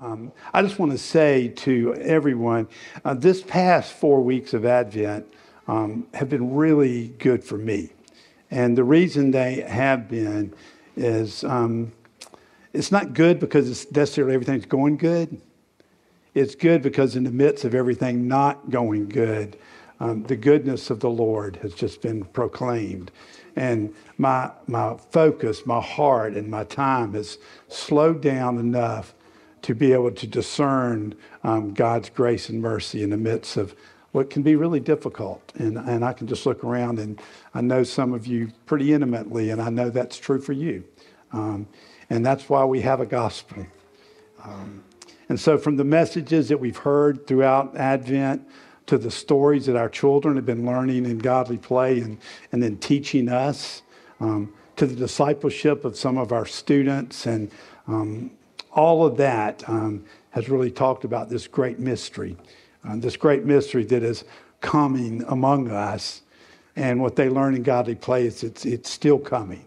Um, I just want to say to everyone uh, this past four weeks of Advent um, have been really good for me. And the reason they have been is um, it's not good because it's necessarily everything's going good. It's good because in the midst of everything not going good, um, the goodness of the Lord has just been proclaimed. And my, my focus, my heart, and my time has slowed down enough to be able to discern um, God's grace and mercy in the midst of what can be really difficult. And, and I can just look around and I know some of you pretty intimately, and I know that's true for you. Um, and that's why we have a gospel. Um, and so, from the messages that we've heard throughout Advent to the stories that our children have been learning in godly play and, and then teaching us, um, to the discipleship of some of our students and um, all of that um, has really talked about this great mystery, uh, this great mystery that is coming among us. And what they learn in godly place, it's, it's still coming.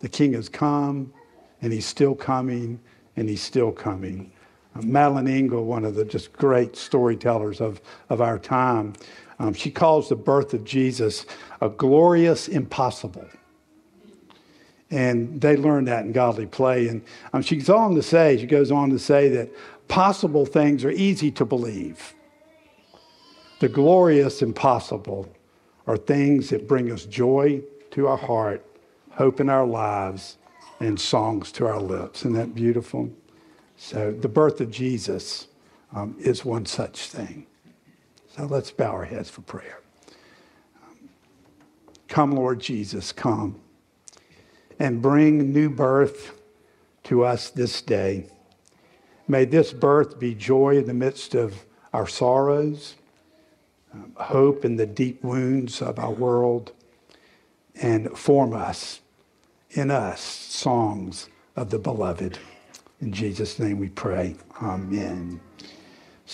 The king has come, and he's still coming, and he's still coming. Uh, Madeleine L'Engle, one of the just great storytellers of, of our time, um, she calls the birth of Jesus a glorious impossible. And they learn that in godly play. And um, she goes on to say, she goes on to say that possible things are easy to believe. The glorious impossible are things that bring us joy to our heart, hope in our lives, and songs to our lips. Isn't that beautiful? So the birth of Jesus um, is one such thing. So let's bow our heads for prayer. Come, Lord Jesus, come and bring new birth to us this day. May this birth be joy in the midst of our sorrows, um, hope in the deep wounds of our world, and form us, in us, songs of the beloved. In Jesus' name we pray. Amen.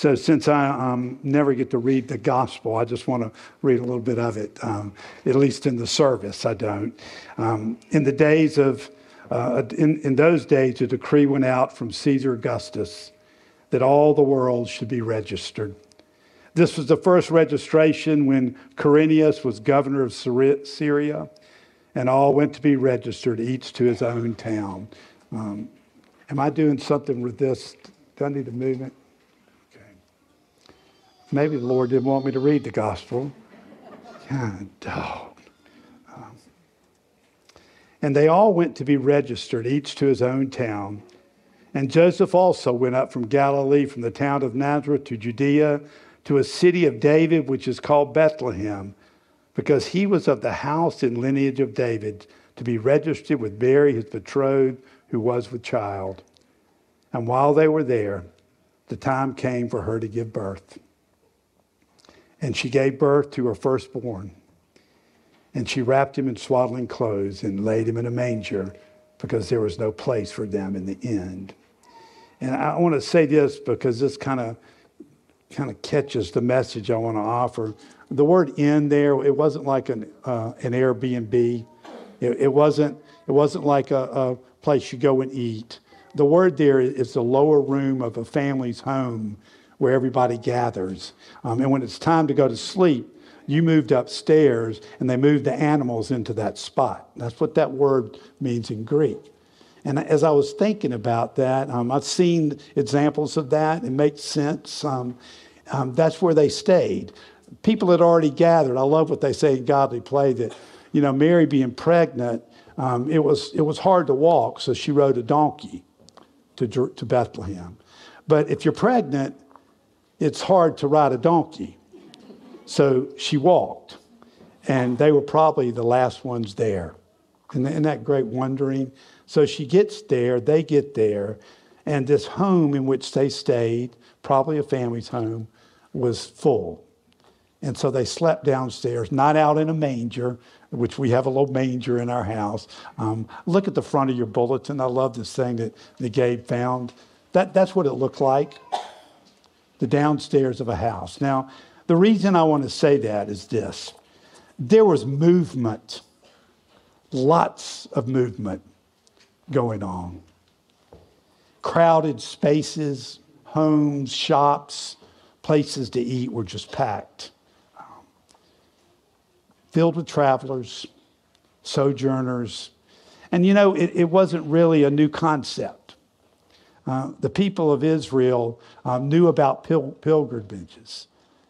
So, since I um, never get to read the gospel, I just want to read a little bit of it, um, at least in the service. I don't. Um, in the days of, uh, in, in those days, a decree went out from Caesar Augustus that all the world should be registered. This was the first registration when Quirinius was governor of Syria, and all went to be registered, each to his own town. Um, am I doing something with this? Do I need to move it? Maybe the Lord didn't want me to read the gospel. God, dog. Um, and they all went to be registered, each to his own town. And Joseph also went up from Galilee, from the town of Nazareth to Judea, to a city of David, which is called Bethlehem, because he was of the house and lineage of David, to be registered with Mary, his betrothed, who was with child. And while they were there, the time came for her to give birth. And she gave birth to her firstborn. And she wrapped him in swaddling clothes and laid him in a manger because there was no place for them inn the end. And I want to say this because this kind of kind of catches the message I want to offer. The word "in" there, it wasn't like an uh, an Airbnb. It, it, wasn't it wasn't like a, a place you go and eat. The word there is the lower room of a family's home where everybody gathers. Um, and when it's time to go to sleep, you moved upstairs and they moved the animals into that spot. That's what that word means in Greek. And as I was thinking about that, um, I've seen examples of that. It makes sense. Um, um, that's where they stayed. People had already gathered. I love what they say in Godly Play that, you know, Mary being pregnant, um, it, was, it was hard to walk, so she rode a donkey to, to Bethlehem. But if you're pregnant, it's hard to ride a donkey. So she walked, and they were probably the last ones there. And that great wondering? So she gets there, they get there, and this home in which they stayed, probably a family's home, was full. And so they slept downstairs, not out in a manger, which we have a little manger in our house. Um, look at the front of your bulletin. I love this thing that, that Gabe found. That, that's what it looked like the downstairs of a house. Now, the reason I want to say that is this there was movement, lots of movement going on. crowded spaces, homes, shops, places to eat were just packed. Filled with travelers, sojourners. And you know, it, it wasn't really a new concept. Uh, the people of Israel um, knew about pil- pilgrimages,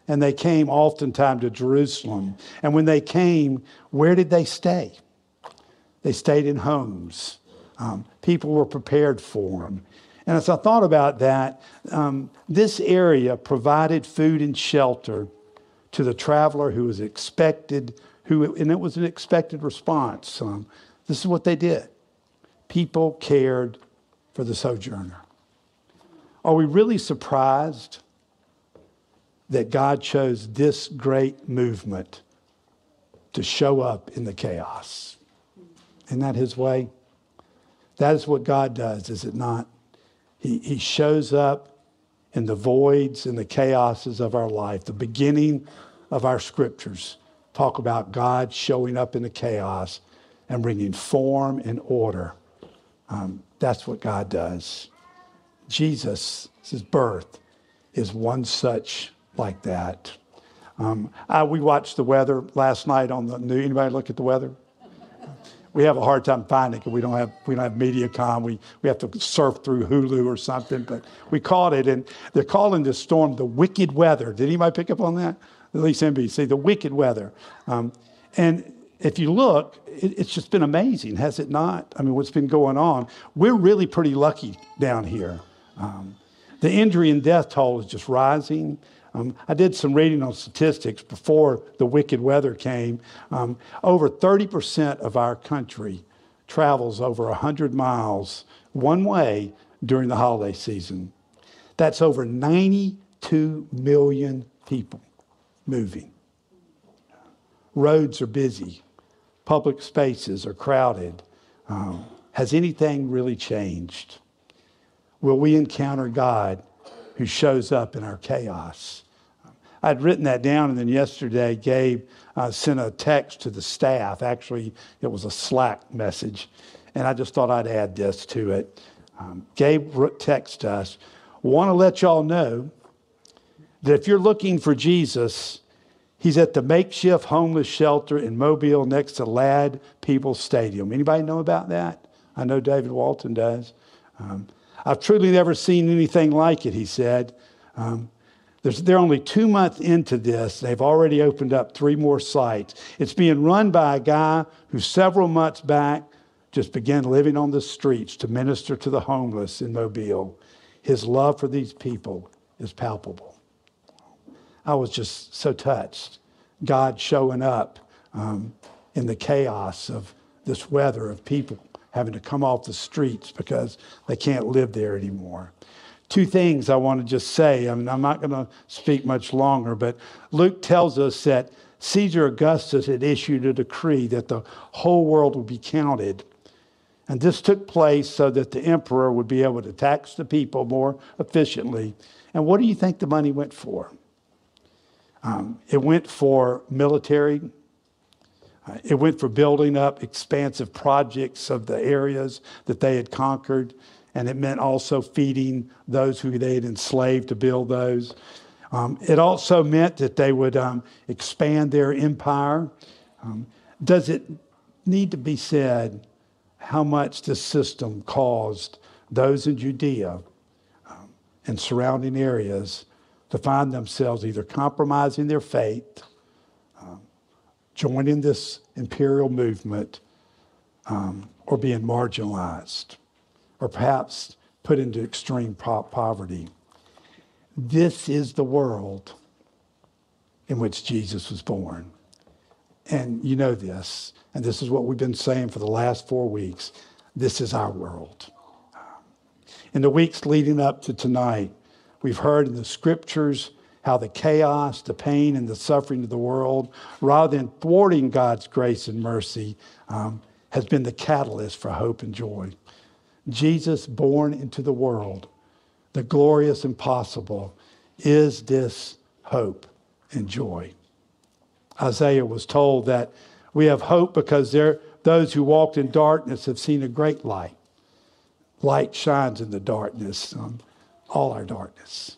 and they came oftentimes to Jerusalem. And when they came, where did they stay? They stayed in homes. Um, people were prepared for them. And as I thought about that, um, this area provided food and shelter to the traveler who was expected, who, and it was an expected response. Um, this is what they did people cared for the sojourner. Are we really surprised that God chose this great movement to show up in the chaos? Isn't that his way? That is what God does, is it not? He, he shows up in the voids and the chaoses of our life. The beginning of our scriptures talk about God showing up in the chaos and bringing form and order. Um, that's what God does. Jesus, his birth, is one such like that. Um, I, we watched the weather last night on the news. Anybody look at the weather? we have a hard time finding it we don't have we don't have MediaCom. We we have to surf through Hulu or something. But we caught it, and they're calling this storm the wicked weather. Did anybody pick up on that? At least NBC, the wicked weather. Um, and if you look, it, it's just been amazing, has it not? I mean, what's been going on? We're really pretty lucky down here. Um, the injury and death toll is just rising. Um, I did some reading on statistics before the wicked weather came. Um, over 30% of our country travels over 100 miles one way during the holiday season. That's over 92 million people moving. Roads are busy, public spaces are crowded. Um, has anything really changed? Will we encounter God who shows up in our chaos. I'd written that down, and then yesterday, Gabe uh, sent a text to the staff. Actually, it was a Slack message, and I just thought I'd add this to it. Um, Gabe texted us, want to let y'all know that if you're looking for Jesus, he's at the makeshift homeless shelter in Mobile next to Ladd Peebles Stadium. Anybody know about that? I know David Walton does. Um, I've truly never seen anything like it, he said. Um, they're only two months into this. They've already opened up three more sites. It's being run by a guy who several months back just began living on the streets to minister to the homeless in Mobile. His love for these people is palpable. I was just so touched. God showing up um, in the chaos of this weather of people having to come off the streets because they can't live there anymore. Two things I want to just say. I mean, I'm not going to speak much longer, but Luke tells us that Caesar Augustus had issued a decree that the whole world would be counted. And this took place so that the emperor would be able to tax the people more efficiently. And what do you think the money went for? Um, it went for military it went for building up expansive projects of the areas that they had conquered, and it meant also feeding those who they had enslaved to build those. Um, it also meant that they would um, expand their empire. Um, does it need to be said how much this system caused those in Judea um, and surrounding areas to find themselves either compromising their faith joining this imperial movement um, or being marginalized or perhaps put into extreme po- poverty. This is the world in which Jesus was born. And you know this, and this is what we've been saying for the last four weeks. This is our world. In the weeks leading up to tonight, we've heard in the scriptures how the chaos, the pain, and the suffering of the world, rather than thwarting God's grace and mercy, um, has been the catalyst for hope and joy. Jesus, born into the world, the glorious impossible, is this hope and joy. Isaiah was told that we have hope because there, those who walked in darkness have seen a great light. Light shines in the darkness, um, all our darkness.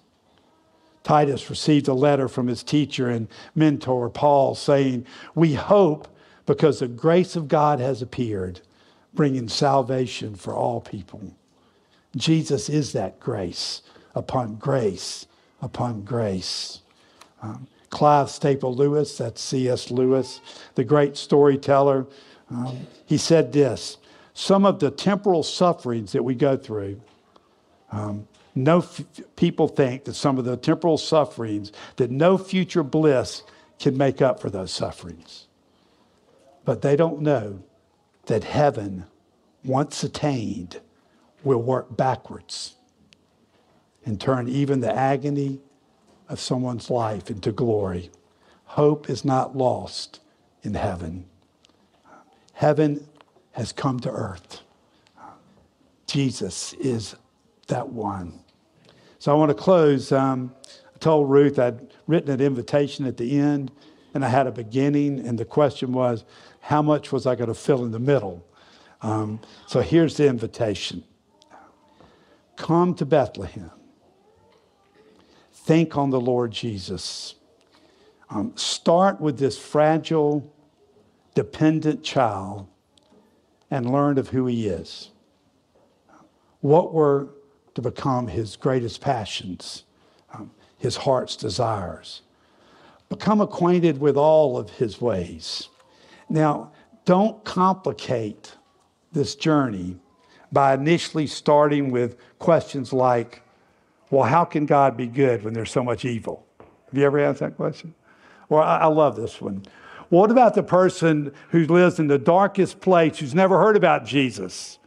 Titus received a letter from his teacher and mentor, Paul, saying, We hope because the grace of God has appeared, bringing salvation for all people. Jesus is that grace upon grace upon grace. Um, Clive Staple Lewis, that's C.S. Lewis, the great storyteller, um, he said this Some of the temporal sufferings that we go through, um, no f- people think that some of the temporal sufferings, that no future bliss can make up for those sufferings. But they don't know that heaven, once attained, will work backwards and turn even the agony of someone's life into glory. Hope is not lost in heaven. Heaven has come to earth. Jesus is that one. So I want to close. Um, I told Ruth I'd written an invitation at the end, and I had a beginning, and the question was, how much was I going to fill in the middle? Um, so here's the invitation Come to Bethlehem. Think on the Lord Jesus. Um, start with this fragile, dependent child and learn of who he is. What were to become his greatest passions, um, his heart's desires. Become acquainted with all of his ways. Now, don't complicate this journey by initially starting with questions like, well, how can God be good when there's so much evil? Have you ever asked that question? Well, I, I love this one. What about the person who lives in the darkest place, who's never heard about Jesus?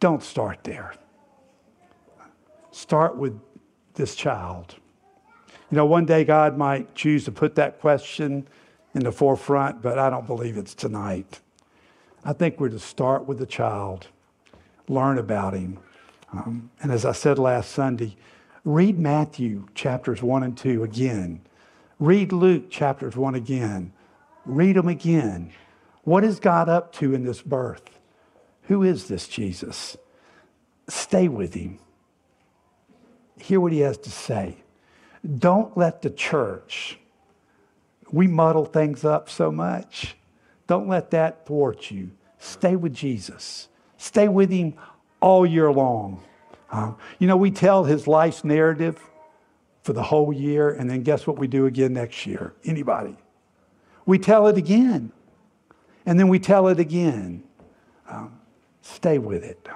Don't start there. Start with this child. You know, one day God might choose to put that question in the forefront, but I don't believe it's tonight. I think we're to start with the child, learn about him. Um, and as I said last Sunday, read Matthew chapters 1 and 2 again. Read Luke chapters 1 again. Read them again. What is God up to in this birth? Who is this Jesus? Stay with him. Hear what he has to say. Don't let the church, we muddle things up so much. Don't let that thwart you. Stay with Jesus. Stay with him all year long. Um, you know, we tell his life's narrative for the whole year, and then guess what we do again next year? Anybody? We tell it again, and then we tell it again. Um, stay with it.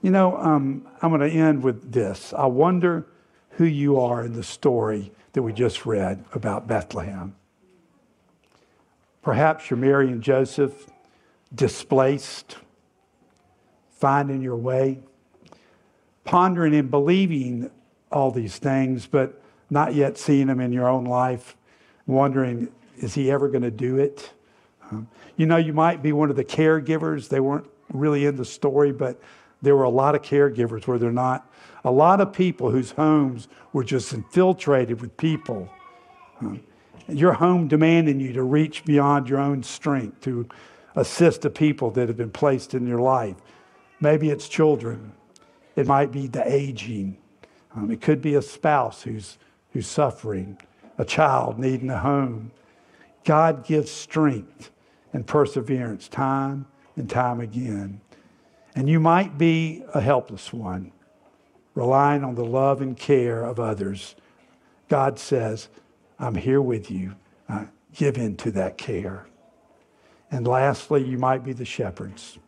You know, um, I'm going to end with this. I wonder who you are in the story that we just read about Bethlehem. Perhaps you're Mary and Joseph, displaced, finding your way, pondering and believing all these things, but not yet seeing them in your own life, wondering, is he ever going to do it? Um, you know, you might be one of the caregivers. They weren't really in the story, but there were a lot of caregivers where they're not. A lot of people whose homes were just infiltrated with people. Your home demanding you to reach beyond your own strength to assist the people that have been placed in your life. Maybe it's children. It might be the aging. Um, it could be a spouse who's, who's suffering, a child needing a home. God gives strength and perseverance time and time again. And you might be a helpless one, relying on the love and care of others. God says, I'm here with you. Uh, give in to that care. And lastly, you might be the shepherds,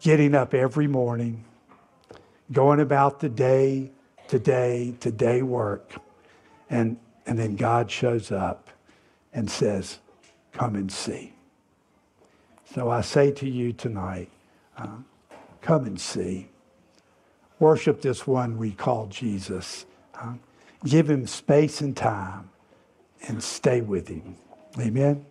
getting up every morning, going about the day to day to day work. And, and then God shows up and says, Come and see. So I say to you tonight, come and see. Worship this one we call Jesus. Give him space and time and stay with him. Amen.